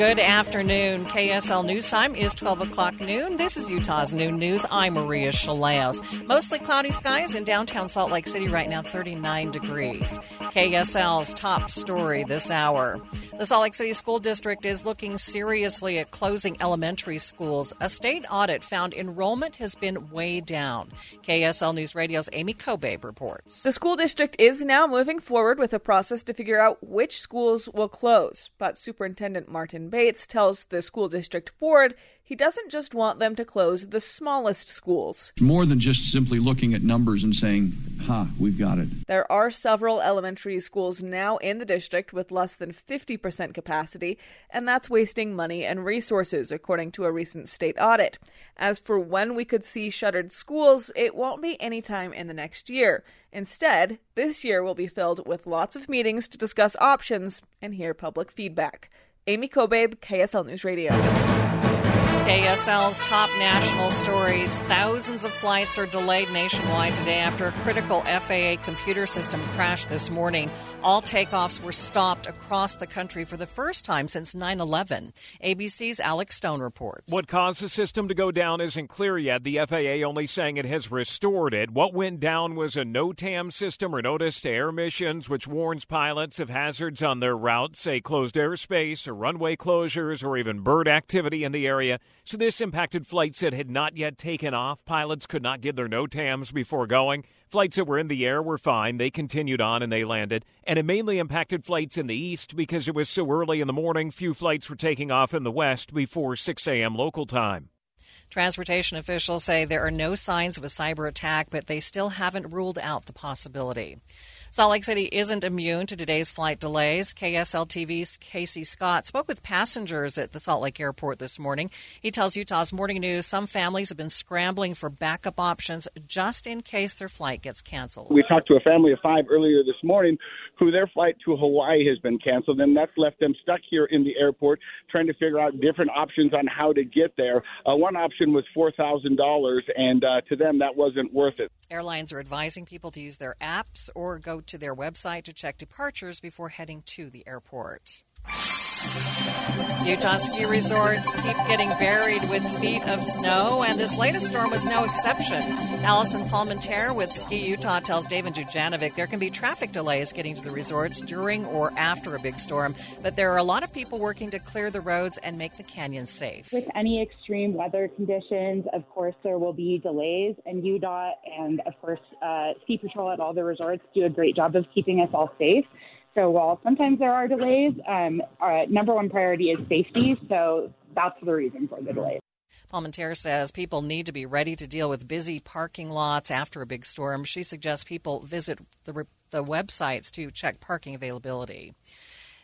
Good afternoon. KSL News Time is 12 o'clock noon. This is Utah's Noon News. I'm Maria Shilaos. Mostly cloudy skies in downtown Salt Lake City right now, 39 degrees. KSL's top story this hour. The Salt Lake City School District is looking seriously at closing elementary schools. A state audit found enrollment has been way down. KSL News Radio's Amy Kobabe reports. The school district is now moving forward with a process to figure out which schools will close, but Superintendent Martin Bates tells the school district board he doesn't just want them to close the smallest schools. More than just simply looking at numbers and saying, ha, we've got it. There are several elementary schools now in the district with less than 50% capacity, and that's wasting money and resources, according to a recent state audit. As for when we could see shuttered schools, it won't be anytime in the next year. Instead, this year will be filled with lots of meetings to discuss options and hear public feedback. Amy Kobabe, KSL News Radio. KSL's top national stories. Thousands of flights are delayed nationwide today after a critical FAA computer system crashed this morning. All takeoffs were stopped across the country for the first time since 9 11. ABC's Alex Stone reports. What caused the system to go down isn't clear yet. The FAA only saying it has restored it. What went down was a NOTAM system or notice to air missions, which warns pilots of hazards on their routes, say closed airspace or runway closures or even bird activity in the area. So this impacted flights that had not yet taken off. Pilots could not get their NOTAMs before going. Flights that were in the air were fine. They continued on and they landed. And it mainly impacted flights in the east because it was so early in the morning. Few flights were taking off in the west before 6 a.m. local time. Transportation officials say there are no signs of a cyber attack, but they still haven't ruled out the possibility. Salt Lake City isn't immune to today's flight delays. KSL TV's Casey Scott spoke with passengers at the Salt Lake Airport this morning. He tells Utah's Morning News some families have been scrambling for backup options just in case their flight gets canceled. We talked to a family of five earlier this morning who their flight to Hawaii has been canceled, and that's left them stuck here in the airport trying to figure out different options on how to get there. Uh, one option was $4,000, and uh, to them, that wasn't worth it. Airlines are advising people to use their apps or go to their website to check departures before heading to the airport. Utah ski resorts keep getting buried with feet of snow, and this latest storm was no exception. Allison Palmentier with Ski Utah tells David Dujanovic there can be traffic delays getting to the resorts during or after a big storm, but there are a lot of people working to clear the roads and make the canyon safe. With any extreme weather conditions, of course, there will be delays, and UDOT and, of course, uh, Ski Patrol at all the resorts do a great job of keeping us all safe. So while sometimes there are delays, um, our number one priority is safety. So that's the reason for the delays. Palmentier says people need to be ready to deal with busy parking lots after a big storm. She suggests people visit the, the websites to check parking availability.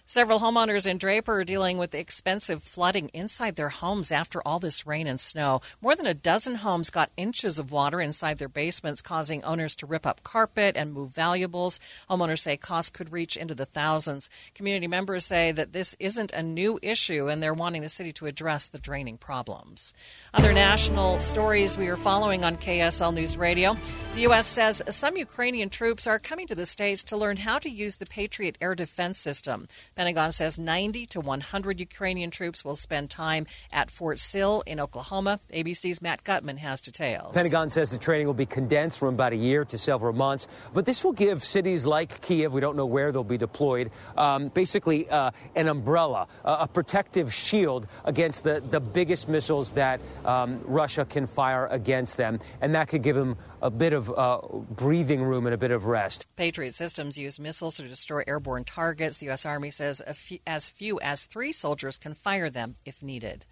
Several homeowners in Draper are dealing with expensive flooding inside their homes after all this rain and snow. More than a dozen homes got inches of water inside their basements, causing owners to rip up carpet and move valuables. Homeowners say costs could reach into the thousands. Community members say that this isn't a new issue and they're wanting the city to address the draining problems. Other national stories we are following on KSL News Radio. The U.S. says some Ukrainian troops are coming to the States to learn how to use the Patriot air defense system. Pentagon says 90 to 100 Ukrainian troops will spend time at Fort Sill in Oklahoma. ABC's Matt Gutman has details. Pentagon says the training will be condensed from about a year to several months, but this will give cities like Kiev, we don't know where they'll be deployed, um, basically uh, an umbrella, uh, a protective shield against the, the biggest missiles that um, Russia can fire against them, and that could give them a bit of uh, breathing room and a bit of rest. Patriot systems use missiles to destroy airborne targets. The U.S. Army says few, as few as three soldiers can fire them if needed.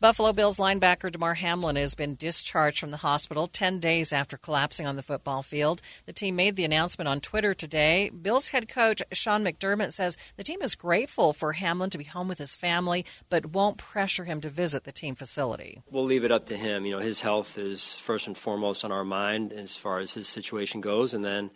Buffalo Bills linebacker Damar Hamlin has been discharged from the hospital 10 days after collapsing on the football field. The team made the announcement on Twitter today. Bills head coach Sean McDermott says the team is grateful for Hamlin to be home with his family, but won't pressure him to visit the team facility. We'll leave it up to him. You know, his health is first and foremost on our mind as far as his situation goes, and then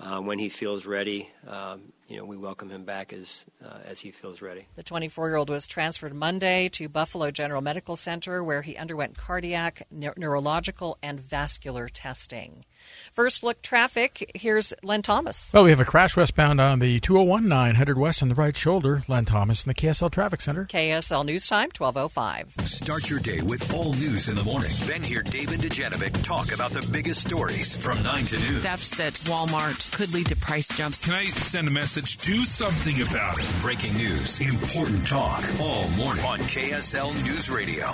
uh, when he feels ready, um, you know, we welcome him back as uh, as he feels ready. The 24-year-old was transferred Monday to Buffalo General Medical Center, where he underwent cardiac, ne- neurological, and vascular testing. First look traffic. Here's Len Thomas. Well, we have a crash westbound on the 201 900 west on the right shoulder. Len Thomas in the KSL Traffic Center. KSL News Time 12:05. Start your day with all news in the morning. Then hear David Dujanovic talk about the biggest stories from 9 to noon. Thefts at Walmart could lead to price jumps. Can I send a message? Do something about it. Breaking news, important talk, all morning. On KSL News Radio.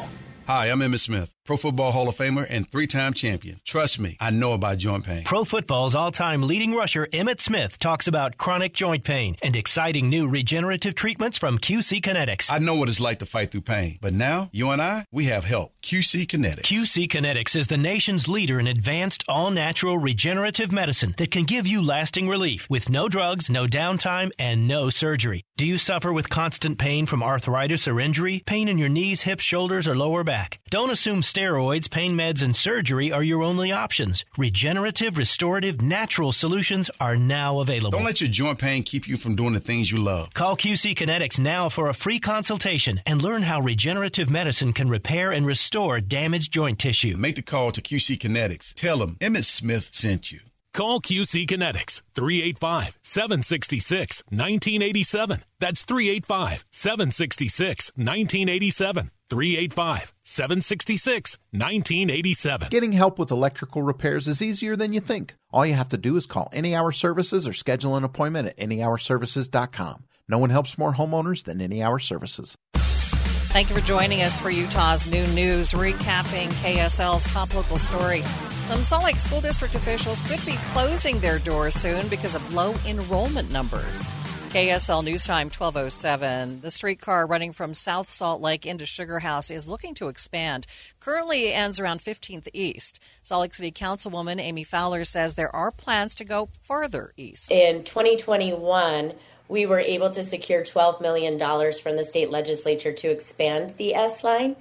Hi, I'm Emmitt Smith, Pro Football Hall of Famer and three time champion. Trust me, I know about joint pain. Pro Football's all time leading rusher Emmitt Smith talks about chronic joint pain and exciting new regenerative treatments from QC Kinetics. I know what it's like to fight through pain, but now you and I, we have help. QC Kinetics. QC Kinetics is the nation's leader in advanced, all natural regenerative medicine that can give you lasting relief with no drugs, no downtime, and no surgery. Do you suffer with constant pain from arthritis or injury? Pain in your knees, hips, shoulders, or lower back? Don't assume steroids, pain meds, and surgery are your only options. Regenerative, restorative, natural solutions are now available. Don't let your joint pain keep you from doing the things you love. Call QC Kinetics now for a free consultation and learn how regenerative medicine can repair and restore damaged joint tissue. Make the call to QC Kinetics. Tell them Emmitt Smith sent you. Call QC Kinetics 385 766 1987. That's 385 766 1987. 385 766 1987. Getting help with electrical repairs is easier than you think. All you have to do is call Any Hour Services or schedule an appointment at anyhourservices.com. No one helps more homeowners than Any Hour Services. Thank you for joining us for Utah's noon news, recapping KSL's top local story. Some Salt Lake School District officials could be closing their doors soon because of low enrollment numbers. KSL News Time 1207. The streetcar running from South Salt Lake into Sugar House is looking to expand. Currently ends around 15th East. Salt Lake City Councilwoman Amy Fowler says there are plans to go farther east. In 2021, we were able to secure $12 million from the state legislature to expand the S line.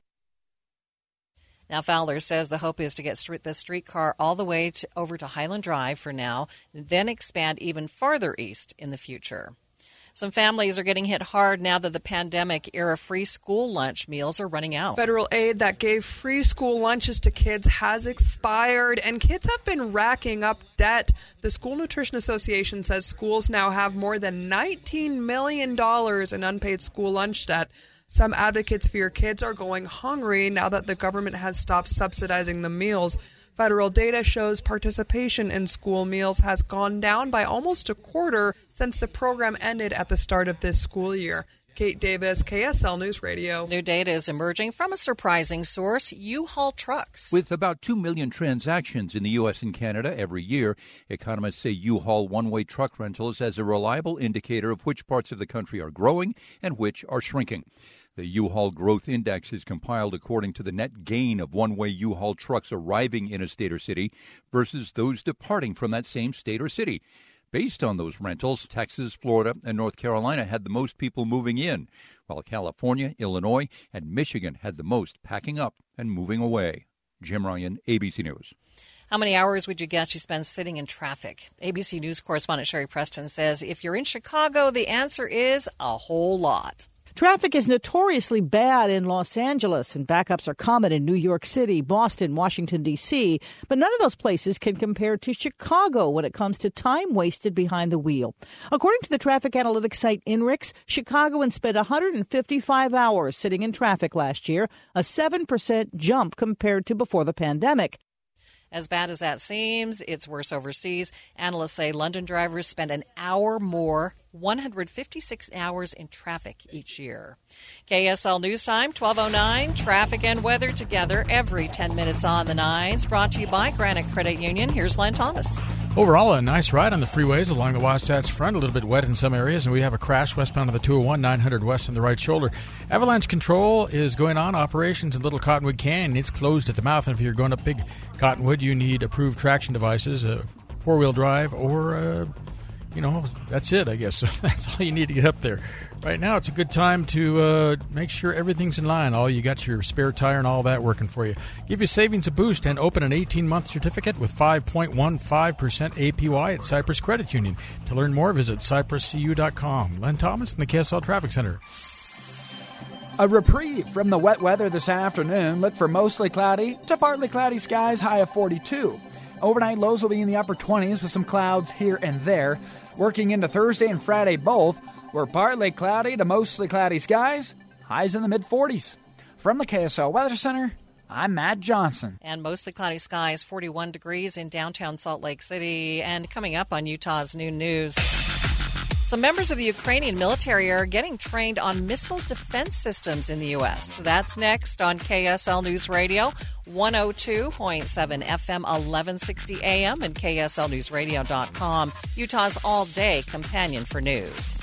Now, Fowler says the hope is to get the streetcar all the way to, over to Highland Drive for now, then expand even farther east in the future. Some families are getting hit hard now that the pandemic era free school lunch meals are running out. Federal aid that gave free school lunches to kids has expired, and kids have been racking up debt. The School Nutrition Association says schools now have more than $19 million in unpaid school lunch debt. Some advocates fear kids are going hungry now that the government has stopped subsidizing the meals. Federal data shows participation in school meals has gone down by almost a quarter since the program ended at the start of this school year. Kate Davis, KSL News Radio. New data is emerging from a surprising source U-Haul trucks. With about 2 million transactions in the U.S. and Canada every year, economists say U-Haul one way truck rentals as a reliable indicator of which parts of the country are growing and which are shrinking. The U-Haul Growth Index is compiled according to the net gain of one-way U-Haul trucks arriving in a state or city versus those departing from that same state or city. Based on those rentals, Texas, Florida, and North Carolina had the most people moving in, while California, Illinois, and Michigan had the most packing up and moving away. Jim Ryan, ABC News. How many hours would you guess you spend sitting in traffic? ABC News correspondent Sherry Preston says if you're in Chicago, the answer is a whole lot. Traffic is notoriously bad in Los Angeles, and backups are common in New York City, Boston, Washington, D.C., but none of those places can compare to Chicago when it comes to time wasted behind the wheel. According to the traffic analytics site INRIX, Chicagoans spent 155 hours sitting in traffic last year, a 7% jump compared to before the pandemic. As bad as that seems, it's worse overseas. Analysts say London drivers spend an hour more 156 hours in traffic each year. KSL News Time, 1209, traffic and weather together every 10 minutes on the nines. Brought to you by Granite Credit Union. Here's Len Thomas. Overall, a nice ride on the freeways along the Wasatch Front. A little bit wet in some areas, and we have a crash westbound of the 201, 900 west on the right shoulder. Avalanche control is going on. Operations in Little Cottonwood Canyon. It's closed at the mouth, and if you're going up Big Cottonwood, you need approved traction devices, a four wheel drive, or uh, you know, that's it, I guess. that's all you need to get up there. Right now, it's a good time to uh, make sure everything's in line. All you got your spare tire and all that working for you. Give your savings a boost and open an 18 month certificate with 5.15% APY at Cypress Credit Union. To learn more, visit cypresscu.com. Len Thomas in the KSL Traffic Center. A reprieve from the wet weather this afternoon. Look for mostly cloudy to partly cloudy skies, high of 42. Overnight lows will be in the upper 20s with some clouds here and there. Working into Thursday and Friday both, we're partly cloudy to mostly cloudy skies, highs in the mid 40s. From the KSL Weather Center, I'm Matt Johnson. And mostly cloudy skies, 41 degrees in downtown Salt Lake City. And coming up on Utah's Noon News. Some members of the Ukrainian military are getting trained on missile defense systems in the U.S. That's next on KSL News Radio, 102.7 FM, 1160 AM, and KSLNewsRadio.com, Utah's all day companion for news.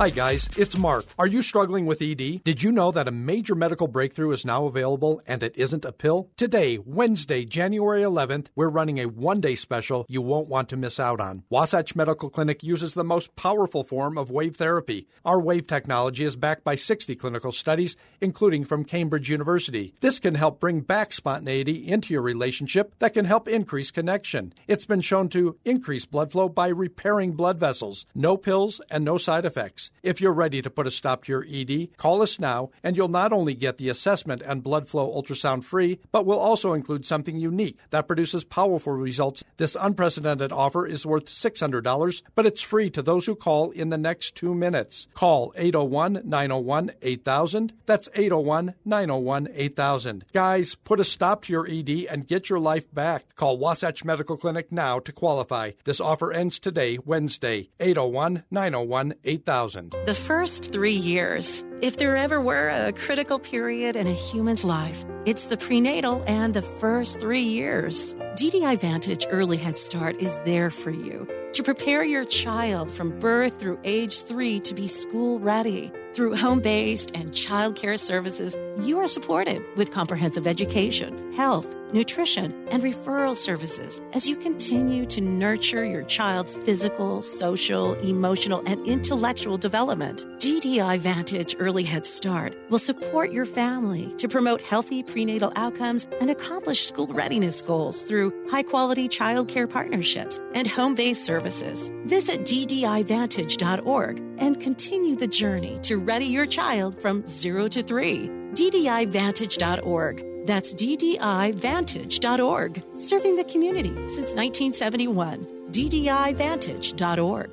Hi, guys, it's Mark. Are you struggling with ED? Did you know that a major medical breakthrough is now available and it isn't a pill? Today, Wednesday, January 11th, we're running a one day special you won't want to miss out on. Wasatch Medical Clinic uses the most powerful form of wave therapy. Our wave technology is backed by 60 clinical studies, including from Cambridge University. This can help bring back spontaneity into your relationship that can help increase connection. It's been shown to increase blood flow by repairing blood vessels. No pills and no side effects. If you're ready to put a stop to your ED, call us now, and you'll not only get the assessment and blood flow ultrasound free, but we'll also include something unique that produces powerful results. This unprecedented offer is worth $600, but it's free to those who call in the next two minutes. Call 801 901 8000. That's 801 901 8000. Guys, put a stop to your ED and get your life back. Call Wasatch Medical Clinic now to qualify. This offer ends today, Wednesday, 801 901 8000. The first three years. If there ever were a critical period in a human's life, it's the prenatal and the first three years. DDI Vantage Early Head Start is there for you to prepare your child from birth through age three to be school ready. Through home based and child care services, you are supported with comprehensive education, health, nutrition, and referral services as you continue to nurture your child's physical, social, emotional, and intellectual development. DDI Vantage Early Head Start will support your family to promote healthy prenatal outcomes and accomplish school readiness goals through high quality child care partnerships and home based services. Visit DDIVantage.org and continue the journey to ready your child from zero to three. DDIVantage.org. That's DDIVantage.org. Serving the community since 1971. DDIVantage.org.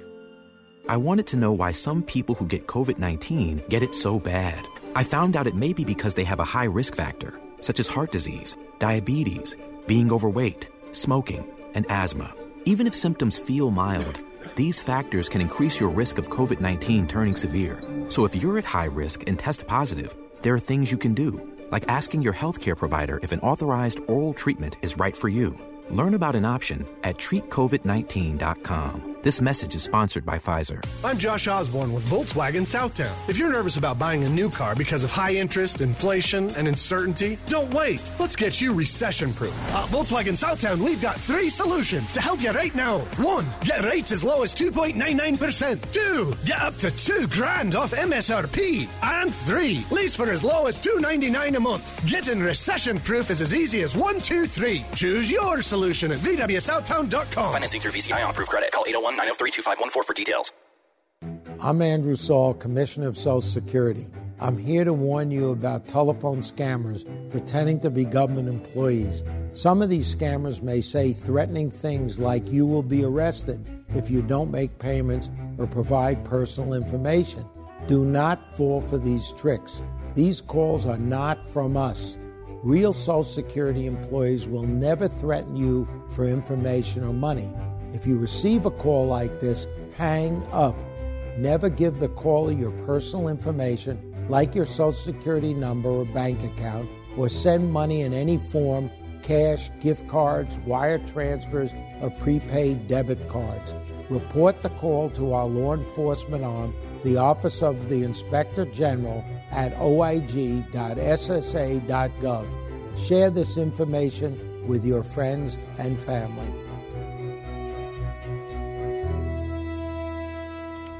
I wanted to know why some people who get COVID 19 get it so bad. I found out it may be because they have a high risk factor, such as heart disease, diabetes, being overweight, smoking, and asthma. Even if symptoms feel mild, these factors can increase your risk of COVID 19 turning severe. So if you're at high risk and test positive, there are things you can do, like asking your healthcare provider if an authorized oral treatment is right for you. Learn about an option at treatcovid19.com. This message is sponsored by Pfizer. I'm Josh Osborne with Volkswagen Southtown. If you're nervous about buying a new car because of high interest, inflation, and uncertainty, don't wait. Let's get you recession proof. At Volkswagen Southtown, we've got three solutions to help you right now. One, get rates as low as 2.99%. Two, get up to two grand off MSRP. And three, lease for as low as 299 a month. Getting recession proof is as easy as one, two, three. Choose your solution at VWSouthtown.com. Financing through VCI on approved credit. Call 801 903 2514 for details. I'm Andrew Saul, Commissioner of Social Security. I'm here to warn you about telephone scammers pretending to be government employees. Some of these scammers may say threatening things like you will be arrested if you don't make payments or provide personal information. Do not fall for these tricks. These calls are not from us. Real Social Security employees will never threaten you for information or money. If you receive a call like this, hang up. Never give the caller your personal information like your Social Security number or bank account, or send money in any form cash, gift cards, wire transfers, or prepaid debit cards. Report the call to our law enforcement arm, the Office of the Inspector General, at oig.ssa.gov. Share this information with your friends and family.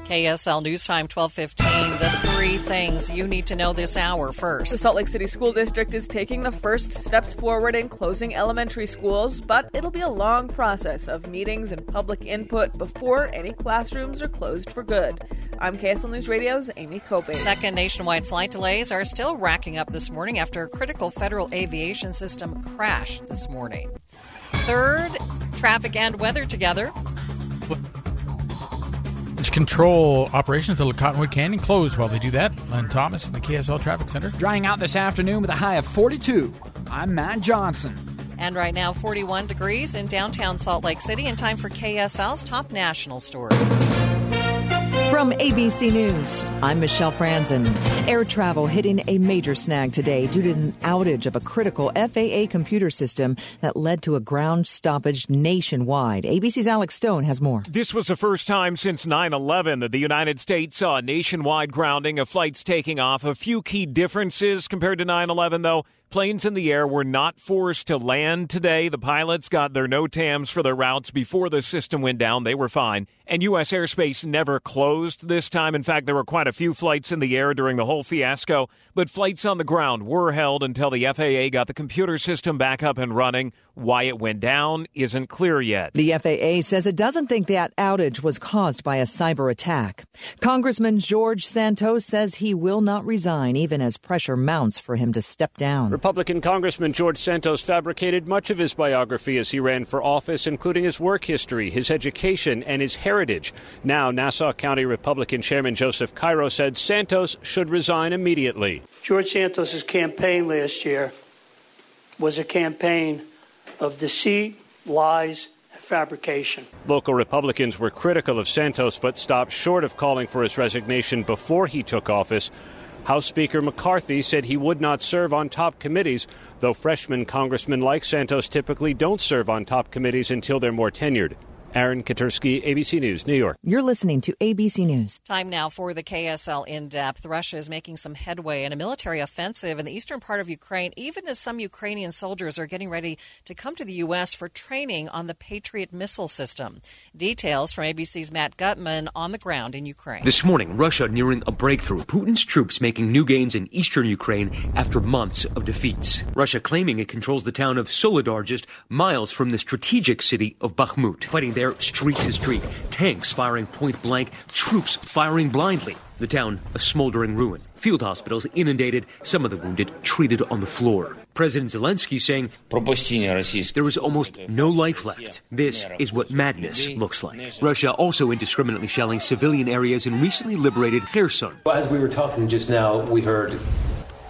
KSL News Time 1215. The three things you need to know this hour first. The Salt Lake City School District is taking the first steps forward in closing elementary schools, but it'll be a long process of meetings and public input before any classrooms are closed for good. I'm KSL News Radio's Amy Cope. Second, nationwide flight delays are still racking up this morning after a critical federal aviation system crashed this morning. Third, traffic and weather together. Control operations until Cottonwood Canyon closed while they do that. Len Thomas in the KSL Traffic Center. Drying out this afternoon with a high of 42. I'm Matt Johnson. And right now, 41 degrees in downtown Salt Lake City, in time for KSL's top national stories. From ABC News, I'm Michelle Franzen. Air travel hitting a major snag today due to an outage of a critical FAA computer system that led to a ground stoppage nationwide. ABC's Alex Stone has more. This was the first time since 9 11 that the United States saw a nationwide grounding of flights taking off. A few key differences compared to 9 11, though. Planes in the air were not forced to land today. The pilots got their NOTAMs for their routes before the system went down. They were fine. And U.S. airspace never closed this time. In fact, there were quite a few flights in the air during the whole fiasco, but flights on the ground were held until the FAA got the computer system back up and running. Why it went down isn't clear yet. The FAA says it doesn't think that outage was caused by a cyber attack. Congressman George Santos says he will not resign even as pressure mounts for him to step down. Republican Congressman George Santos fabricated much of his biography as he ran for office, including his work history, his education, and his heritage. Now, Nassau County Republican Chairman Joseph Cairo said Santos should resign immediately. George Santos's campaign last year was a campaign of deceit, lies, fabrication. Local Republicans were critical of Santos but stopped short of calling for his resignation before he took office. House Speaker McCarthy said he would not serve on top committees, though freshman congressmen like Santos typically don't serve on top committees until they're more tenured. Aaron Katersky, ABC News, New York. You're listening to ABC News. Time now for the KSL in depth. Russia is making some headway in a military offensive in the eastern part of Ukraine, even as some Ukrainian soldiers are getting ready to come to the U.S. for training on the Patriot missile system. Details from ABC's Matt Gutman on the ground in Ukraine. This morning, Russia nearing a breakthrough. Putin's troops making new gains in eastern Ukraine after months of defeats. Russia claiming it controls the town of Soledar, just miles from the strategic city of Bakhmut. Fighting there street to street, tanks firing point blank, troops firing blindly. The town a smoldering ruin. Field hospitals inundated, some of the wounded treated on the floor. President Zelensky saying there is almost no life left. This is what madness looks like. Russia also indiscriminately shelling civilian areas in recently liberated Kherson. As we were talking just now, we heard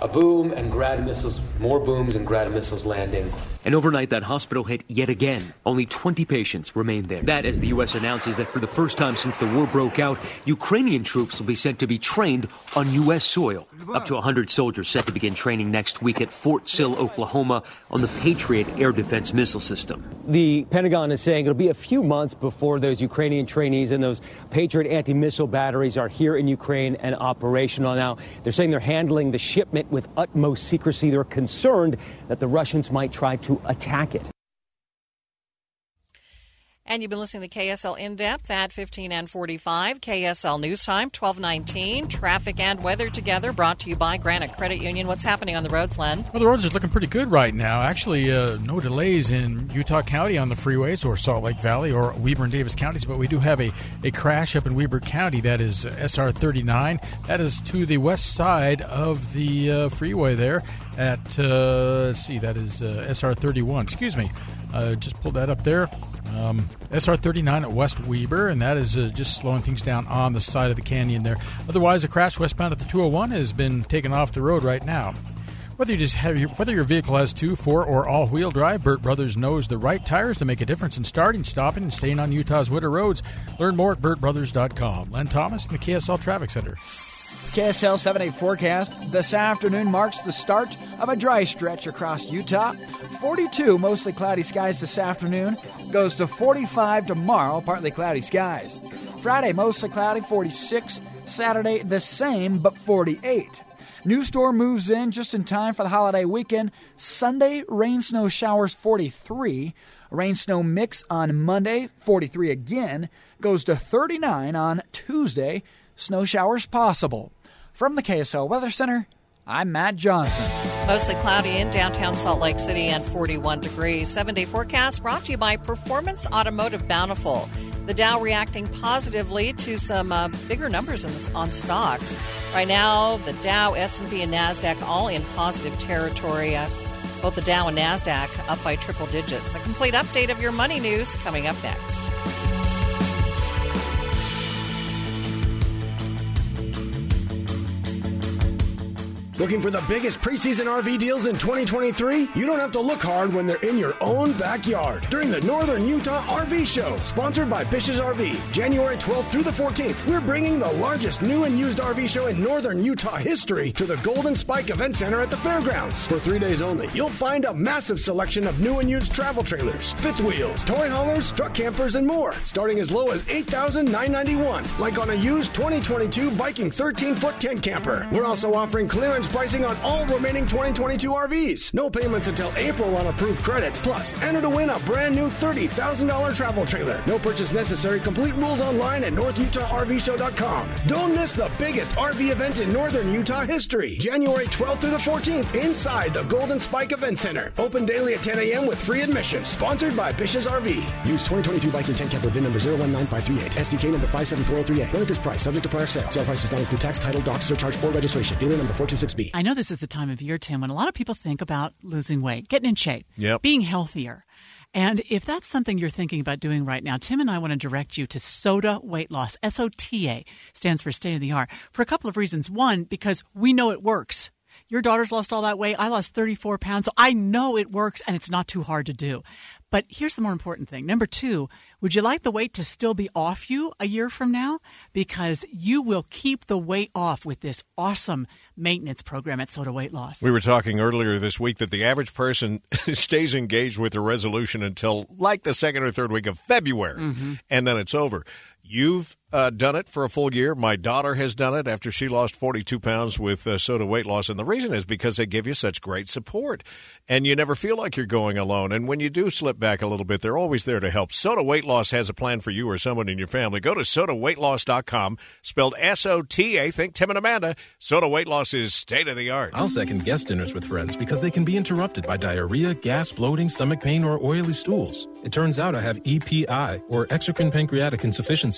a boom and Grad missiles, more booms and Grad missiles landing. And overnight, that hospital hit yet again. Only 20 patients remain there. That as the U.S. announces that for the first time since the war broke out, Ukrainian troops will be sent to be trained on U.S. soil. Up to 100 soldiers set to begin training next week at Fort Sill, Oklahoma, on the Patriot air defense missile system. The Pentagon is saying it'll be a few months before those Ukrainian trainees and those Patriot anti missile batteries are here in Ukraine and operational. Now, they're saying they're handling the shipment with utmost secrecy. They're concerned that the Russians might try to attack it. And you've been listening to KSL In Depth at 15 and 45. KSL News Time, 1219. Traffic and weather together brought to you by Granite Credit Union. What's happening on the roads, Len? Well, the roads are looking pretty good right now. Actually, uh, no delays in Utah County on the freeways or Salt Lake Valley or Weber and Davis counties, but we do have a, a crash up in Weber County. That is SR 39. That is to the west side of the uh, freeway there at, uh, let's see, that is uh, SR 31. Excuse me. Uh, just pulled that up there. Um, SR 39 at West Weber, and that is uh, just slowing things down on the side of the canyon there. Otherwise, the crash westbound at the 201 has been taken off the road right now. Whether you just have your, whether your vehicle has two, four, or all-wheel drive, Burt Brothers knows the right tires to make a difference in starting, stopping, and staying on Utah's winter roads. Learn more at burtbrothers.com. Len Thomas in the KSL Traffic Center. KSL 7 8 forecast. This afternoon marks the start of a dry stretch across Utah. 42 mostly cloudy skies this afternoon. Goes to 45 tomorrow, partly cloudy skies. Friday, mostly cloudy, 46. Saturday, the same, but 48. New storm moves in just in time for the holiday weekend. Sunday, rain snow showers 43. Rain snow mix on Monday, 43 again. Goes to 39 on Tuesday. Snow showers possible. From the KSL Weather Center, I'm Matt Johnson. Mostly cloudy in downtown Salt Lake City and 41 degrees. Seven day forecast brought to you by Performance Automotive Bountiful. The Dow reacting positively to some uh, bigger numbers this, on stocks. Right now, the Dow, S&P, and Nasdaq all in positive territory. Uh, both the Dow and Nasdaq up by triple digits. A complete update of your money news coming up next. Looking for the biggest preseason RV deals in 2023? You don't have to look hard when they're in your own backyard. During the Northern Utah RV Show, sponsored by Bish's RV, January 12th through the 14th, we're bringing the largest new and used RV show in Northern Utah history to the Golden Spike Event Center at the fairgrounds. For three days only, you'll find a massive selection of new and used travel trailers, fifth wheels, toy haulers, truck campers, and more, starting as low as $8,991, like on a used 2022 Viking 13 foot tent camper. We're also offering clearance pricing on all remaining 2022 RVs. No payments until April on approved credit. Plus, enter to win a brand new $30,000 travel trailer. No purchase necessary. Complete rules online at NorthUtahRVShow.com. Don't miss the biggest RV event in Northern Utah history. January 12th through the 14th inside the Golden Spike Event Center. Open daily at 10 a.m. with free admission. Sponsored by Bish's RV. Use 2022 Viking 10 camper VIN number 019538. SDK number 57403A. Benefits price subject to prior sale. Sale price not include tax, title, doc, surcharge, or registration. Dealer number 426B. I know this is the time of year, Tim, when a lot of people think about losing weight, getting in shape, Yep. being healthier. And if that's something you're thinking about doing right now, Tim and I want to direct you to SOTA Weight Loss. S O T A stands for state of the art for a couple of reasons. One, because we know it works. Your daughter's lost all that weight. I lost 34 pounds. So I know it works and it's not too hard to do. But here's the more important thing. Number two, would you like the weight to still be off you a year from now? Because you will keep the weight off with this awesome maintenance program at SOTA Weight Loss. We were talking earlier this week that the average person stays engaged with a resolution until like the second or third week of February, Mhm. and then it's over. You've uh, done it for a full year. My daughter has done it after she lost 42 pounds with uh, SOTA Weight Loss. And the reason is because they give you such great support. And you never feel like you're going alone. And when you do slip back a little bit, they're always there to help. SOTA Weight Loss has a plan for you or someone in your family. Go to sotaweightloss.com, spelled S O T A. Think Tim and Amanda. SOTA Weight Loss is state of the art. I'll second guest dinners with friends because they can be interrupted by diarrhea, gas, bloating, stomach pain, or oily stools. It turns out I have EPI, or exocrine pancreatic insufficiency,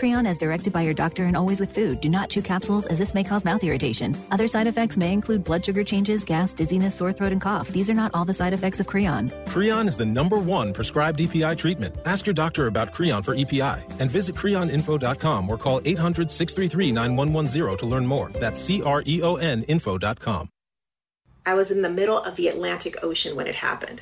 Creon as directed by your doctor and always with food. Do not chew capsules as this may cause mouth irritation. Other side effects may include blood sugar changes, gas, dizziness, sore throat, and cough. These are not all the side effects of Creon. Creon is the number one prescribed EPI treatment. Ask your doctor about Creon for EPI and visit creoninfo.com or call 800 633 9110 to learn more. That's C R E O N info.com. I was in the middle of the Atlantic Ocean when it happened.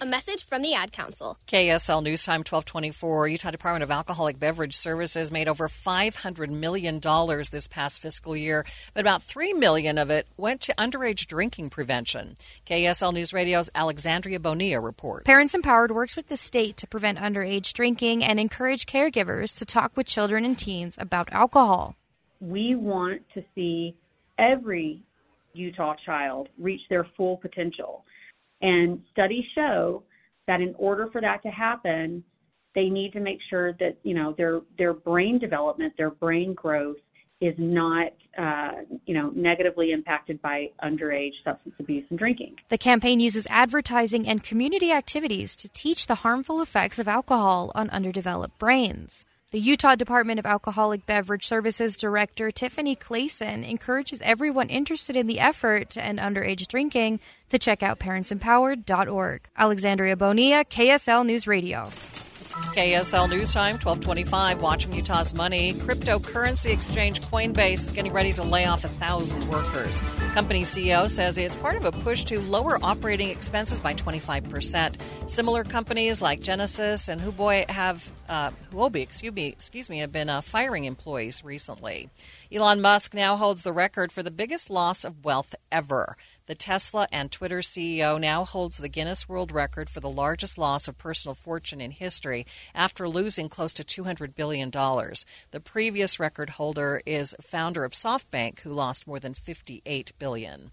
A message from the Ad Council. KSL News Time 1224. Utah Department of Alcoholic Beverage Services made over $500 million this past fiscal year, but about 3 million of it went to underage drinking prevention. KSL News Radio's Alexandria Bonilla reports. Parents Empowered works with the state to prevent underage drinking and encourage caregivers to talk with children and teens about alcohol. We want to see every Utah child reach their full potential. And studies show that in order for that to happen, they need to make sure that you know their their brain development, their brain growth is not uh, you know negatively impacted by underage substance abuse and drinking. The campaign uses advertising and community activities to teach the harmful effects of alcohol on underdeveloped brains. The Utah Department of Alcoholic Beverage Services Director Tiffany Clayson encourages everyone interested in the effort to end underage drinking to check out parentsempowered.org. Alexandria Bonilla, KSL News Radio. KSL News Time, 1225, watching Utah's money. Cryptocurrency exchange Coinbase is getting ready to lay off a 1,000 workers. Company CEO says it's part of a push to lower operating expenses by 25%. Similar companies like Genesis and Huobi have uh, Huobi, excuse me, excuse me, have been uh, firing employees recently. Elon Musk now holds the record for the biggest loss of wealth ever. The Tesla and Twitter CEO now holds the Guinness World Record for the largest loss of personal fortune in history after losing close to $200 billion. The previous record holder is founder of SoftBank, who lost more than $58 billion.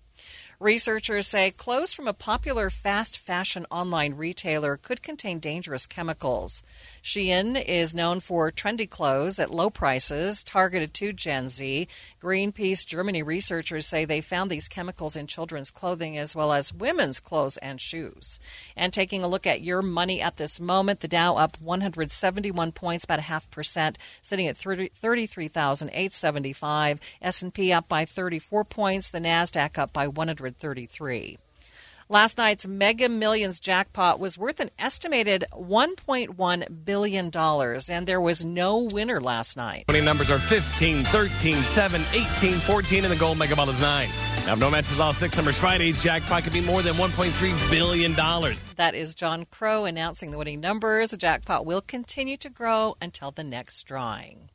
Researchers say clothes from a popular fast fashion online retailer could contain dangerous chemicals. Shein is known for trendy clothes at low prices targeted to Gen Z. Greenpeace Germany researchers say they found these chemicals in children's clothing as well as women's clothes and shoes. And taking a look at your money at this moment, the Dow up 171 points, about a half percent, sitting at 33,875. S&P up by 34 points, the Nasdaq up by 133. Last night's Mega Millions jackpot was worth an estimated $1.1 billion, and there was no winner last night. Winning numbers are 15, 13, 7, 18, 14, and the gold mega ball is 9. Now, if no matches all six numbers Friday's jackpot could be more than $1.3 billion. That is John Crow announcing the winning numbers. The jackpot will continue to grow until the next drawing.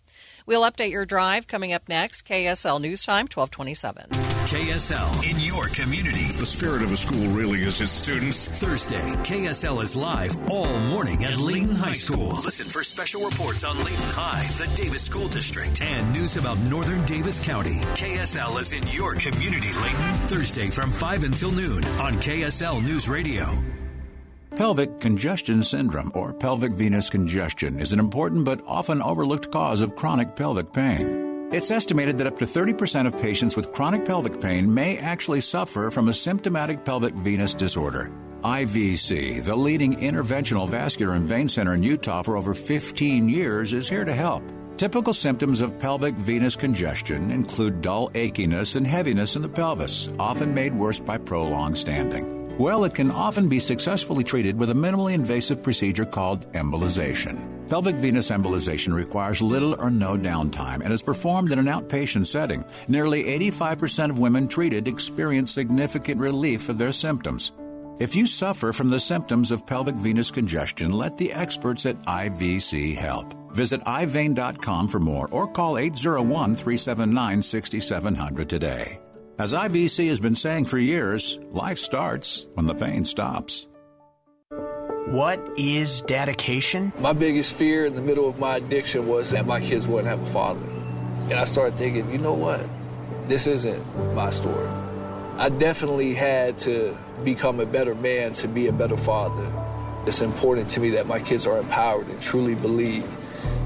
We'll update your drive coming up next. KSL News Time, 1227. KSL in your community. The spirit of a school really is its students. Thursday, KSL is live all morning at Layton High School. Listen for special reports on Layton High, the Davis School District, and news about Northern Davis County. KSL is in your community, Layton. Thursday from 5 until noon on KSL News Radio. Pelvic congestion syndrome, or pelvic venous congestion, is an important but often overlooked cause of chronic pelvic pain. It's estimated that up to 30% of patients with chronic pelvic pain may actually suffer from a symptomatic pelvic venous disorder. IVC, the leading interventional vascular and vein center in Utah for over 15 years, is here to help. Typical symptoms of pelvic venous congestion include dull achiness and heaviness in the pelvis, often made worse by prolonged standing. Well, it can often be successfully treated with a minimally invasive procedure called embolization. Pelvic venous embolization requires little or no downtime and is performed in an outpatient setting. Nearly 85% of women treated experience significant relief of their symptoms. If you suffer from the symptoms of pelvic venous congestion, let the experts at IVC help. Visit ivein.com for more or call 801 379 6700 today. As IVC has been saying for years, life starts when the pain stops. What is dedication? My biggest fear in the middle of my addiction was that my kids wouldn't have a father. And I started thinking, you know what? This isn't my story. I definitely had to become a better man to be a better father. It's important to me that my kids are empowered and truly believe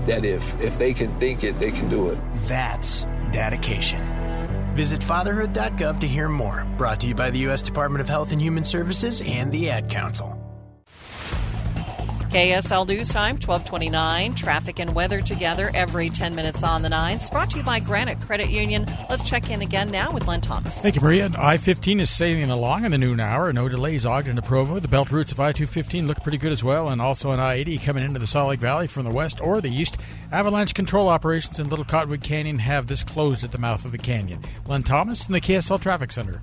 that if, if they can think it, they can do it. That's dedication. Visit fatherhood.gov to hear more. Brought to you by the U.S. Department of Health and Human Services and the Ad Council. KSL News Time, 1229. Traffic and weather together every 10 minutes on the 9s. Brought to you by Granite Credit Union. Let's check in again now with Len Thomas. Thank you, Maria. I 15 is sailing along in the noon hour. No delays, Ogden to Provo. The belt routes of I 215 look pretty good as well, and also on I 80 coming into the Salt Lake Valley from the west or the east. Avalanche control operations in Little Cottonwood Canyon have this closed at the mouth of the canyon. Len Thomas in the KSL Traffic Center.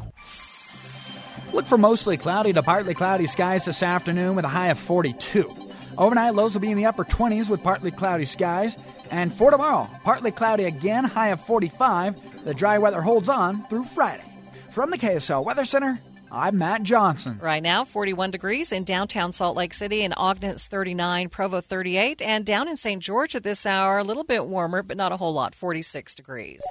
Look for mostly cloudy to partly cloudy skies this afternoon with a high of 42. Overnight lows will be in the upper 20s with partly cloudy skies. And for tomorrow, partly cloudy again, high of 45. The dry weather holds on through Friday. From the KSL Weather Center, I'm Matt Johnson. Right now, 41 degrees in downtown Salt Lake City, and Ogden's 39, Provo 38, and down in St. George at this hour, a little bit warmer, but not a whole lot, 46 degrees.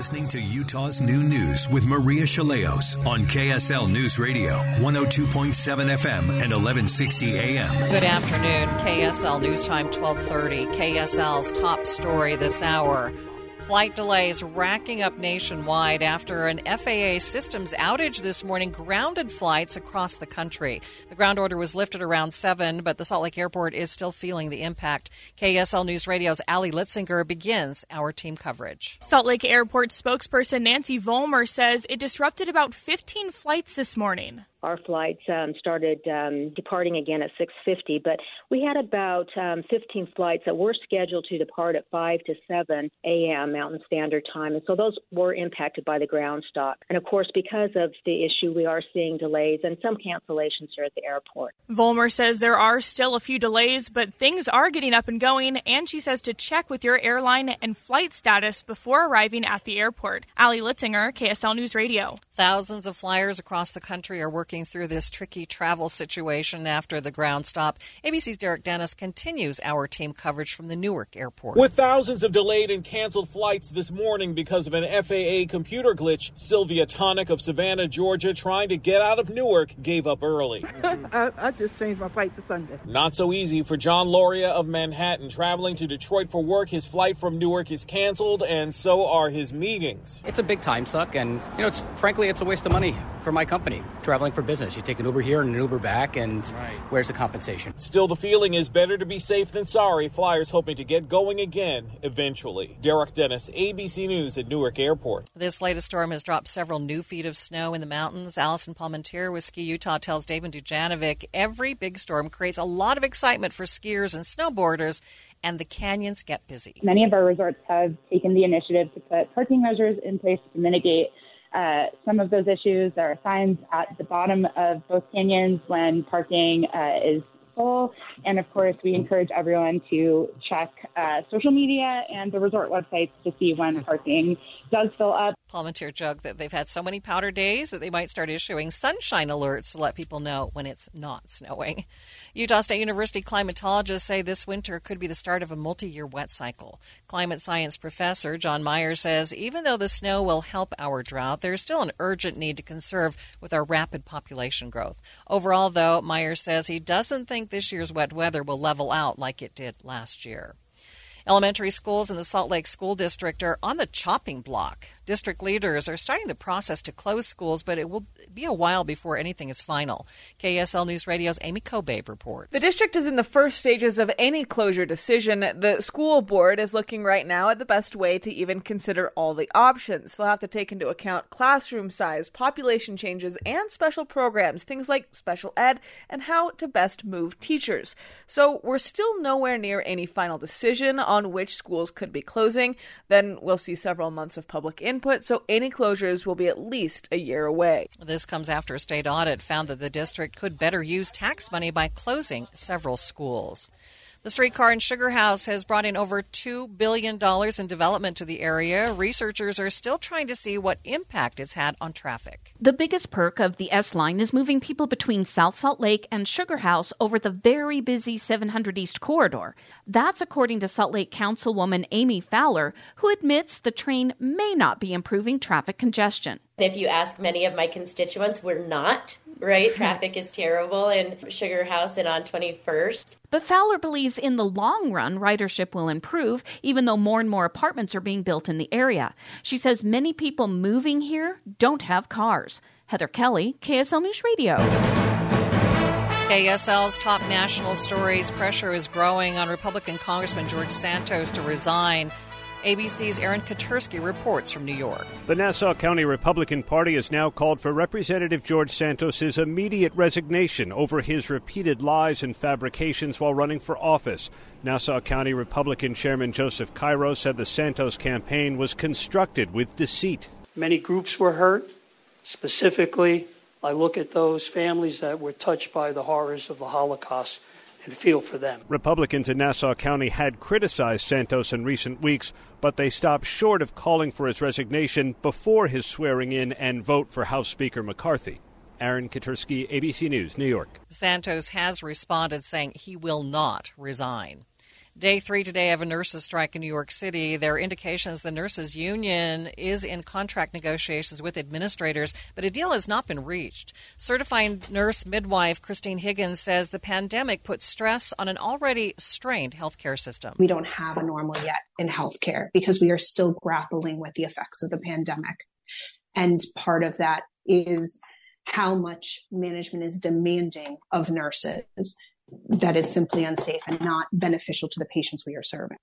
Listening to Utah's Noon News with Maria Shilaos on KSL News Radio, 102.7 FM and 1160 AM. Good afternoon. KSL News Time 1230. KSL's top story this hour. Flight delays racking up nationwide after an FAA systems outage this morning grounded flights across the country. The ground order was lifted around 7, but the Salt Lake Airport is still feeling the impact. KSL News Radio's Ali Litzinger begins our team coverage. Salt Lake Airport spokesperson Nancy Volmer says it disrupted about 15 flights this morning our flights um, started um, departing again at 6:50, but we had about um, 15 flights that were scheduled to depart at 5 to 7 a.m. Mountain Standard Time, and so those were impacted by the ground stop. And of course, because of the issue, we are seeing delays and some cancellations here at the airport. Volmer says there are still a few delays, but things are getting up and going, and she says to check with your airline and flight status before arriving at the airport. Ali Litzinger, KSL News Radio. Thousands of flyers across the country are working working through this tricky travel situation after the ground stop. ABC's Derek Dennis continues our team coverage from the Newark airport. With thousands of delayed and canceled flights this morning because of an FAA computer glitch, Sylvia Tonic of Savannah, Georgia, trying to get out of Newark, gave up early. I, I just changed my flight to Sunday. Not so easy for John Loria of Manhattan. Traveling to Detroit for work, his flight from Newark is canceled, and so are his meetings. It's a big time suck, and, you know, it's frankly, it's a waste of money for my company traveling for for business. You take an Uber here and an Uber back, and right. where's the compensation? Still, the feeling is better to be safe than sorry. Flyers hoping to get going again eventually. Derek Dennis, ABC News at Newark Airport. This latest storm has dropped several new feet of snow in the mountains. Allison Palmentier with Ski Utah tells David Dujanovic every big storm creates a lot of excitement for skiers and snowboarders and the canyons get busy. Many of our resorts have taken the initiative to put parking measures in place to mitigate uh, some of those issues. There are signs at the bottom of both canyons when parking uh, is full. And of course, we encourage everyone to check uh, social media and the resort websites to see when parking does fill up. Palmentier joked that they've had so many powder days that they might start issuing sunshine alerts to let people know when it's not snowing. Utah State University climatologists say this winter could be the start of a multi year wet cycle. Climate science professor John Meyer says even though the snow will help our drought, there's still an urgent need to conserve with our rapid population growth. Overall, though, Meyer says he doesn't think this year's wet weather will level out like it did last year. Elementary schools in the Salt Lake School District are on the chopping block. District leaders are starting the process to close schools, but it will be a while before anything is final. KSL News Radio's Amy Kobe reports. The district is in the first stages of any closure decision. The school board is looking right now at the best way to even consider all the options. They'll have to take into account classroom size, population changes, and special programs, things like special ed, and how to best move teachers. So we're still nowhere near any final decision on which schools could be closing. Then we'll see several months of public input, so any closures will be at least a year away. This comes after a state audit found that the district could better use tax money by closing several schools. The streetcar and sugar house has brought in over $2 billion in development to the area. Researchers are still trying to see what impact it's had on traffic. The biggest perk of the S line is moving people between South Salt Lake and Sugar House over the very busy 700 East corridor. That's according to Salt Lake Councilwoman Amy Fowler, who admits the train may not be improving traffic congestion. If you ask many of my constituents, we're not, right? Traffic is terrible in Sugar House and on 21st. But Fowler believes in the long run, ridership will improve, even though more and more apartments are being built in the area. She says many people moving here don't have cars. Heather Kelly, KSL News Radio. KSL's top national stories pressure is growing on Republican Congressman George Santos to resign ABC's Aaron Katersky reports from New York. The Nassau County Republican Party has now called for Representative George Santos's immediate resignation over his repeated lies and fabrications while running for office. Nassau County Republican Chairman Joseph Cairo said the Santos campaign was constructed with deceit. Many groups were hurt, specifically I look at those families that were touched by the horrors of the Holocaust and feel for them. Republicans in Nassau County had criticized Santos in recent weeks, but they stopped short of calling for his resignation before his swearing in and vote for House Speaker McCarthy. Aaron Katersky, ABC News, New York. Santos has responded saying he will not resign. Day three today of a nurses' strike in New York City. There are indications the nurses' union is in contract negotiations with administrators, but a deal has not been reached. Certified nurse midwife Christine Higgins says the pandemic puts stress on an already strained healthcare system. We don't have a normal yet in healthcare because we are still grappling with the effects of the pandemic. And part of that is how much management is demanding of nurses that is simply unsafe and not beneficial to the patients we are serving.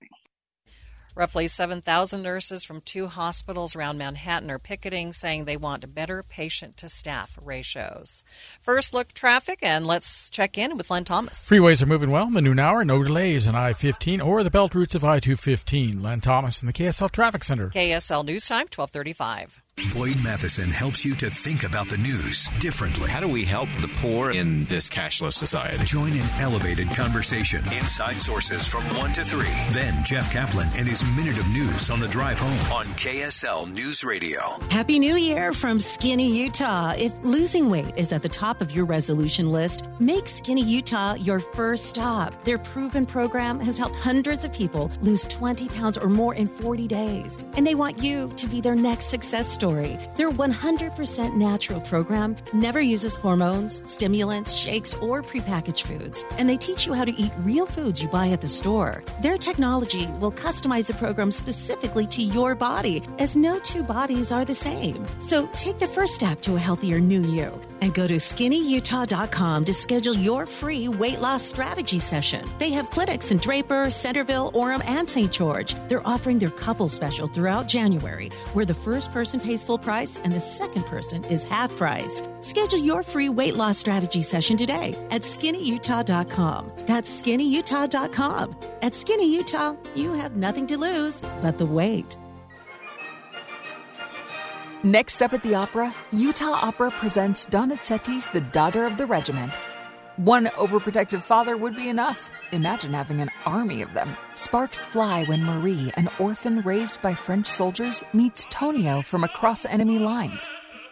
Roughly 7,000 nurses from two hospitals around Manhattan are picketing, saying they want better patient to staff ratios. First look traffic, and let's check in with Len Thomas. Freeways are moving well in the noon hour. No delays on I 15 or the belt routes of I 215. Len Thomas in the KSL Traffic Center. KSL News Time, 1235. Boyd Matheson helps you to think about the news differently. How do we help the poor in this cashless society? Join an elevated conversation. Inside sources from 1 to 3. Then Jeff Caplan and his minute of news on the drive home on KSL News Radio. Happy New Year from Skinny Utah. If losing weight is at the top of your resolution list, make Skinny Utah your first stop. Their proven program has helped hundreds of people lose 20 pounds or more in 40 days, and they want you to be their next success story story. Their 100% natural program never uses hormones, stimulants, shakes, or prepackaged foods, and they teach you how to eat real foods you buy at the store. Their technology will customize the program specifically to your body, as no two bodies are the same. So take the first step to a healthier new you and go to skinnyutah.com to schedule your free weight loss strategy session. They have clinics in Draper, Centerville, Orem, and St. George. They're offering their couple special throughout January, where the first person pays full price and the second person is half price. Schedule your free weight loss strategy session today at skinnyutah.com. That's skinnyutah.com. At Skinny Utah, you have nothing to lose but the weight. Next up at the opera, Utah Opera presents Donizetti's The Daughter of the Regiment. One overprotective father would be enough. Imagine having an army of them. Sparks fly when Marie, an orphan raised by French soldiers, meets Tonio from across enemy lines.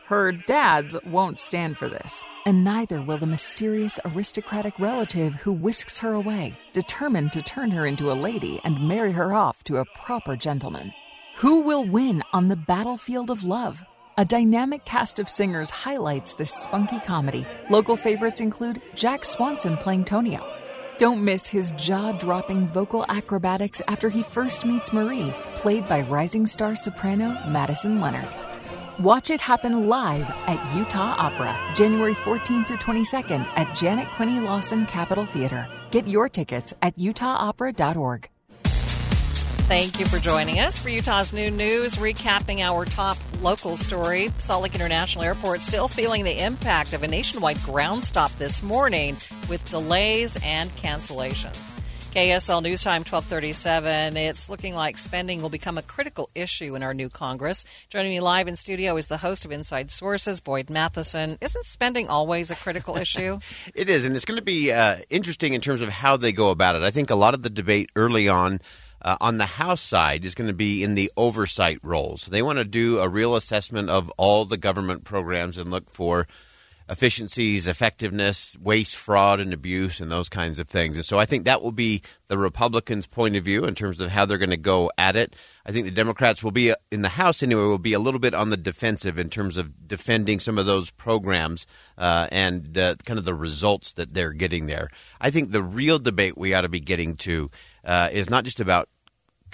Her dads won't stand for this, and neither will the mysterious aristocratic relative who whisks her away, determined to turn her into a lady and marry her off to a proper gentleman. Who will win on the battlefield of love? A dynamic cast of singers highlights this spunky comedy. Local favorites include Jack Swanson playing Tonio. Don't miss his jaw dropping vocal acrobatics after he first meets Marie, played by rising star soprano Madison Leonard. Watch it happen live at Utah Opera, January 14th through 22nd at Janet Quinney Lawson Capitol Theater. Get your tickets at utahopera.org. Thank you for joining us for Utah's Noon News, recapping our top local story. Salt Lake International Airport still feeling the impact of a nationwide ground stop this morning with delays and cancellations. KSL News Time 1237. It's looking like spending will become a critical issue in our new Congress. Joining me live in studio is the host of Inside Sources, Boyd Matheson. Isn't spending always a critical issue? it is, and it's going to be uh, interesting in terms of how they go about it. I think a lot of the debate early on uh, on the House side is going to be in the oversight roles. They want to do a real assessment of all the government programs and look for efficiencies, effectiveness, waste, fraud, and abuse, and those kinds of things. And so I think that will be the Republicans' point of view in terms of how they're going to go at it. I think the Democrats will be, in the House anyway, will be a little bit on the defensive in terms of defending some of those programs uh, and uh, kind of the results that they're getting there. I think the real debate we ought to be getting to uh, is not just about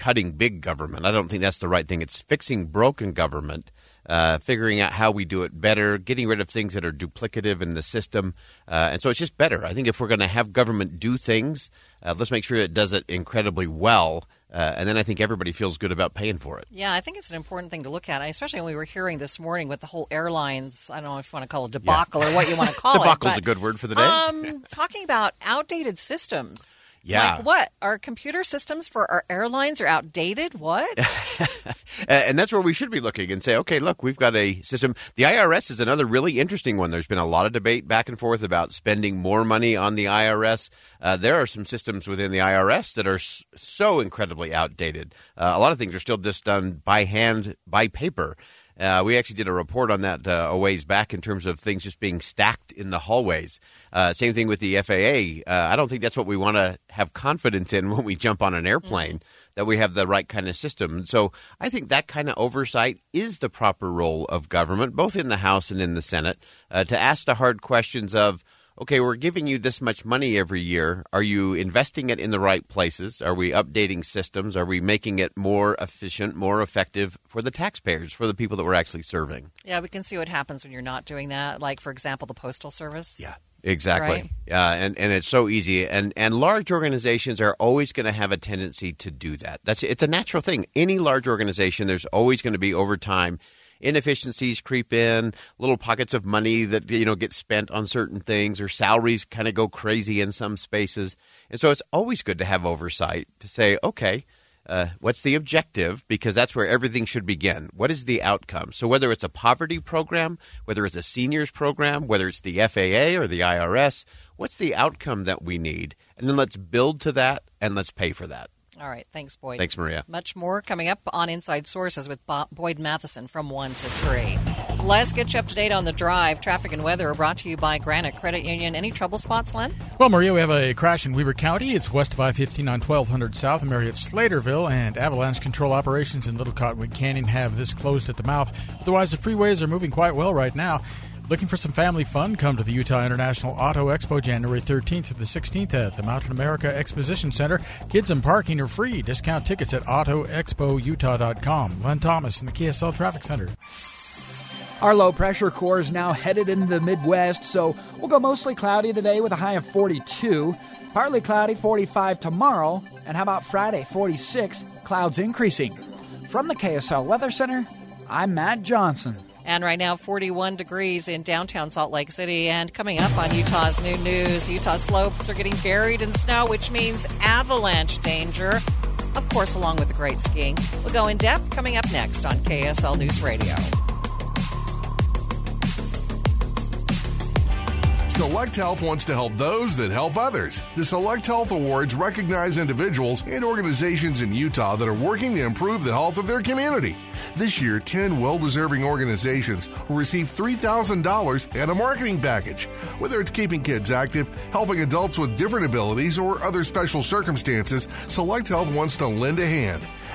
cutting big government. I don't think that's the right thing. It's fixing broken government, uh, figuring out how we do it better, getting rid of things that are duplicative in the system. Uh, and so it's just better. I think if we're going to have government do things, uh, let's make sure it does it incredibly well. Uh, and then I think everybody feels good about paying for it. Yeah, I think it's an important thing to look at, especially when we were hearing this morning with the whole airlines. I don't know if you want to call it debacle yeah. or what you want to call it. Debacle's but, a good word for the day. Um, talking about outdated systems. Yeah. Like what? Our computer systems for our airlines are outdated? What? and that's where we should be looking and say, okay, look, we've got a system. The IRS is another really interesting one. There's been a lot of debate back and forth about spending more money on the IRS. Uh, there are some systems within the IRS that are so incredibly outdated. Uh, a lot of things are still just done by hand, by paper. Uh, we actually did a report on that uh, a ways back in terms of things just being stacked in the hallways. Uh, same thing with the FAA. Uh, I don't think that's what we want to have confidence in when we jump on an airplane, mm-hmm. that we have the right kind of system. So I think that kind of oversight is the proper role of government, both in the House and in the Senate, uh, to ask the hard questions of – okay, we're giving you this much money every year. Are you investing it in the right places? Are we updating systems? Are we making it more efficient, more effective for the taxpayers, for the people that we're actually serving? Yeah, we can see what happens when you're not doing that. Like, for example, the Postal Service. Yeah. Exactly, right? uh, and and it's so easy, and and large organizations are always going to have a tendency to do that. That's it's a natural thing. Any large organization, there's always going to be over time inefficiencies creep in, little pockets of money that you know get spent on certain things, or salaries kind of go crazy in some spaces. And so it's always good to have oversight to say, okay. Uh, what's the objective? Because that's where everything should begin. What is the outcome? So, whether it's a poverty program, whether it's a seniors program, whether it's the FAA or the IRS, what's the outcome that we need? And then let's build to that and let's pay for that. All right. Thanks, Boyd. Thanks, Maria. Much more coming up on Inside Sources with Boyd Matheson from 1 to 3. Let's get you up to date on the drive. Traffic and weather are brought to you by Granite Credit Union. Any trouble spots, Len? Well, Maria, we have a crash in Weber County. It's west of I 15 on 1200 South. Marriott Slaterville and avalanche control operations in Little Cottonwood Canyon have this closed at the mouth. Otherwise, the freeways are moving quite well right now. Looking for some family fun? Come to the Utah International Auto Expo January 13th through the 16th at the Mountain America Exposition Center. Kids and parking are free. Discount tickets at autoexpoutah.com. Len Thomas in the KSL Traffic Center. Our low pressure core is now headed into the Midwest, so we'll go mostly cloudy today with a high of 42. Partly cloudy, 45 tomorrow. And how about Friday, 46, clouds increasing. From the KSL Weather Center, I'm Matt Johnson. And right now, 41 degrees in downtown Salt Lake City. And coming up on Utah's Noon News, Utah slopes are getting buried in snow, which means avalanche danger. Of course, along with the great skiing. We'll go in depth coming up next on KSL News Radio. Select Health wants to help those that help others. The Select Health Awards recognize individuals and organizations in Utah that are working to improve the health of their community. This year, 10 well deserving organizations will receive $3,000 and a marketing package. Whether it's keeping kids active, helping adults with different abilities, or other special circumstances, Select Health wants to lend a hand.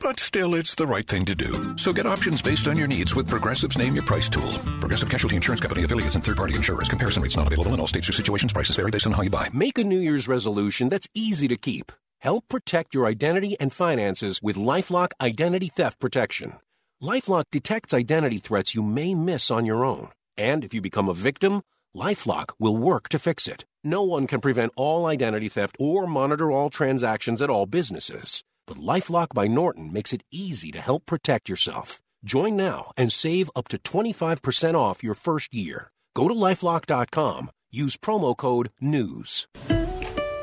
But still, it's the right thing to do. So get options based on your needs with Progressive's Name Your Price tool. Progressive Casualty Insurance Company affiliates and third-party insurers. Comparison rates not available in all states or situations. Prices vary based on how you buy. Make a New Year's resolution that's easy to keep. Help protect your identity and finances with LifeLock Identity Theft Protection. LifeLock detects identity threats you may miss on your own. And if you become a victim, LifeLock will work to fix it. No one can prevent all identity theft or monitor all transactions at all businesses. But Lifelock by Norton makes it easy to help protect yourself. Join now and save up to 25% off your first year. Go to lifelock.com. Use promo code NEWS.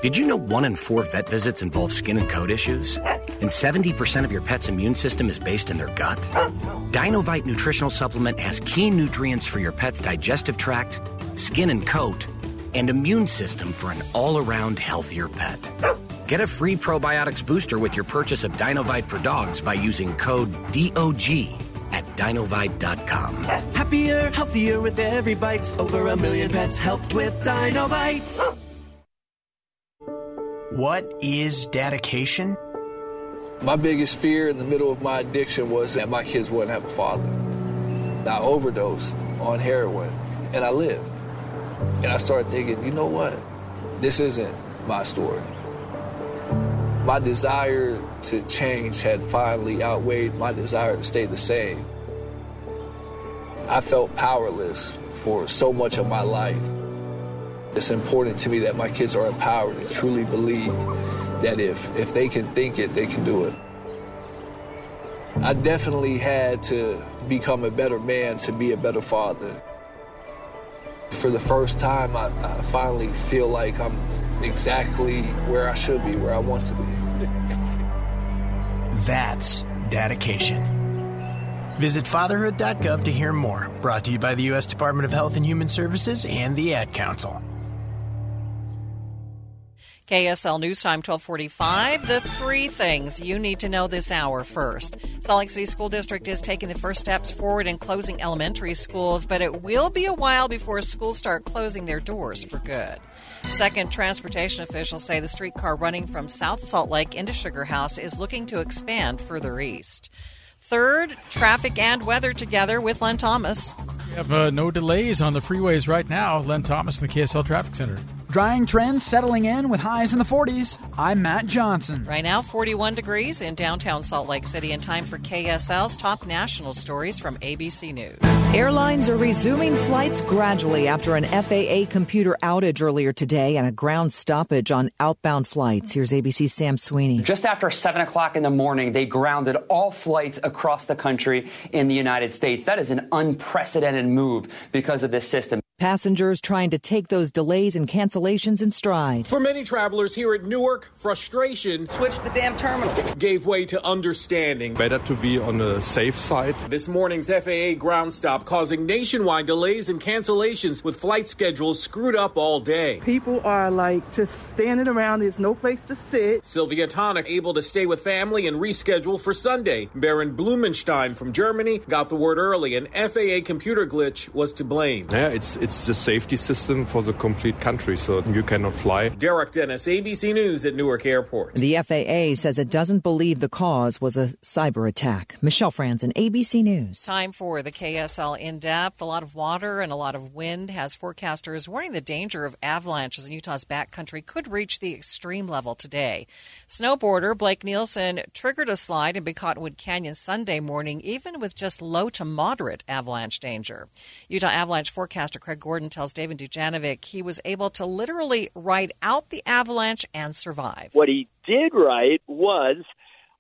Did you know one in four vet visits involve skin and coat issues? And 70% of your pet's immune system is based in their gut? Dinovite nutritional supplement has key nutrients for your pet's digestive tract, skin and coat, and immune system for an all around healthier pet. Get a free probiotics booster with your purchase of Dinovite for dogs by using code DOG at dinovite.com. Happier, healthier with every bite. Over a million pets helped with Dinovite. What is dedication? My biggest fear in the middle of my addiction was that my kids wouldn't have a father. I overdosed on heroin and I lived. And I started thinking, you know what? This isn't my story my desire to change had finally outweighed my desire to stay the same. I felt powerless for so much of my life. It's important to me that my kids are empowered and truly believe that if, if they can think it, they can do it. I definitely had to become a better man to be a better father. For the first time, I, I finally feel like I'm exactly where I should be, where I want to be. That's dedication. Visit fatherhood.gov to hear more. Brought to you by the U.S. Department of Health and Human Services and the Ad Council. KSL News Time 1245. The three things you need to know this hour first. Salt Lake City School District is taking the first steps forward in closing elementary schools, but it will be a while before schools start closing their doors for good. Second, transportation officials say the streetcar running from South Salt Lake into Sugar House is looking to expand further east. Third, traffic and weather together with Len Thomas. We have uh, no delays on the freeways right now. Len Thomas in the KSL Traffic Center. Drying trends settling in with highs in the 40s. I'm Matt Johnson. Right now, 41 degrees in downtown Salt Lake City, and time for KSL's top national stories from ABC News. Airlines are resuming flights gradually after an FAA computer outage earlier today and a ground stoppage on outbound flights. Here's ABC's Sam Sweeney. Just after 7 o'clock in the morning, they grounded all flights across the country in the United States. That is an unprecedented move because of this system. Passengers trying to take those delays and cancellations in stride. For many travelers here at Newark, frustration switch the damn terminal gave way to understanding. Better to be on the safe side. This morning's FAA ground stop causing nationwide delays and cancellations with flight schedules screwed up all day. People are like just standing around. There's no place to sit. Sylvia Tonic able to stay with family and reschedule for Sunday. Baron Blumenstein from Germany got the word early. An FAA computer glitch was to blame. Yeah, it's it's the safety system for the complete country, so you cannot fly. Derek Dennis, ABC News at Newark Airport. The FAA says it doesn't believe the cause was a cyber attack. Michelle Franzen, ABC News. Time for the KSL in depth. A lot of water and a lot of wind has forecasters warning the danger of avalanches in Utah's backcountry could reach the extreme level today. Snowboarder Blake Nielsen triggered a slide in Big Cottonwood Canyon Sunday morning, even with just low to moderate avalanche danger. Utah avalanche forecaster Craig Gordon tells David Dujanovic he was able to literally ride out the avalanche and survive. What he did right was.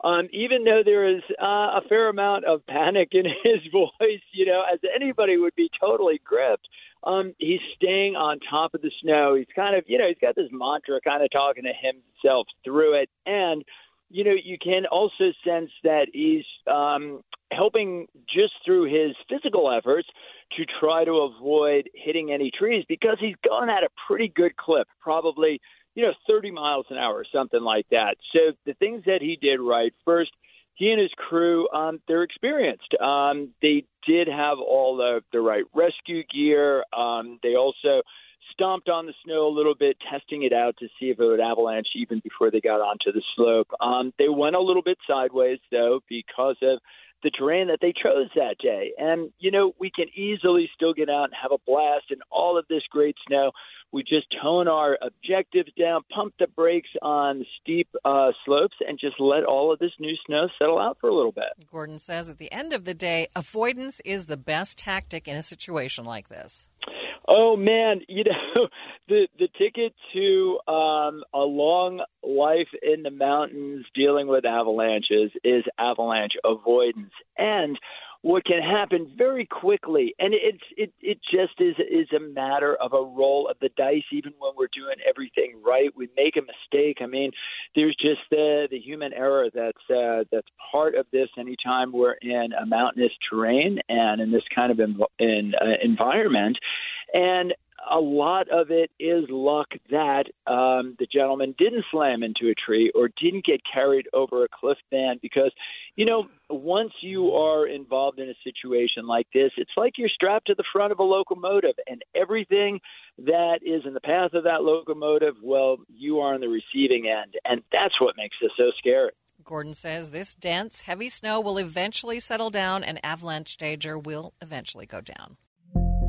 Um, even though there is uh, a fair amount of panic in his voice, you know, as anybody would be totally gripped, um, he's staying on top of the snow. He's kind of, you know, he's got this mantra kind of talking to himself through it. And, you know, you can also sense that he's um, helping just through his physical efforts to try to avoid hitting any trees because he's going at a pretty good clip, probably, you know, 30 miles an hour, or something like that. So the things that he did right first, he and his crew, um, they're experienced. Um, they did have all the, the right rescue gear. Um, they also stomped on the snow a little bit, testing it out to see if it would avalanche even before they got onto the slope. Um, they went a little bit sideways, though, because of the terrain that they chose that day. And, you know, we can easily still get out and have a blast in all of this great snow. We just tone our objectives down, pump the brakes on steep uh, slopes, and just let all of this new snow settle out for a little bit. Gordon says at the end of the day, avoidance is the best tactic in a situation like this. Oh man, you know the the ticket to um, a long life in the mountains dealing with avalanches is avalanche avoidance, and what can happen very quickly, and it's it it just is is a matter of a roll of the dice. Even when we're doing everything right, we make a mistake. I mean, there's just the the human error that's uh, that's part of this. Anytime we're in a mountainous terrain and in this kind of in, in uh, environment, and a lot of it is luck that um, the gentleman didn't slam into a tree or didn't get carried over a cliff band because, you know, once you are involved in a situation like this, it's like you're strapped to the front of a locomotive and everything that is in the path of that locomotive, well, you are on the receiving end. And that's what makes this so scary. Gordon says this dense, heavy snow will eventually settle down and avalanche danger will eventually go down.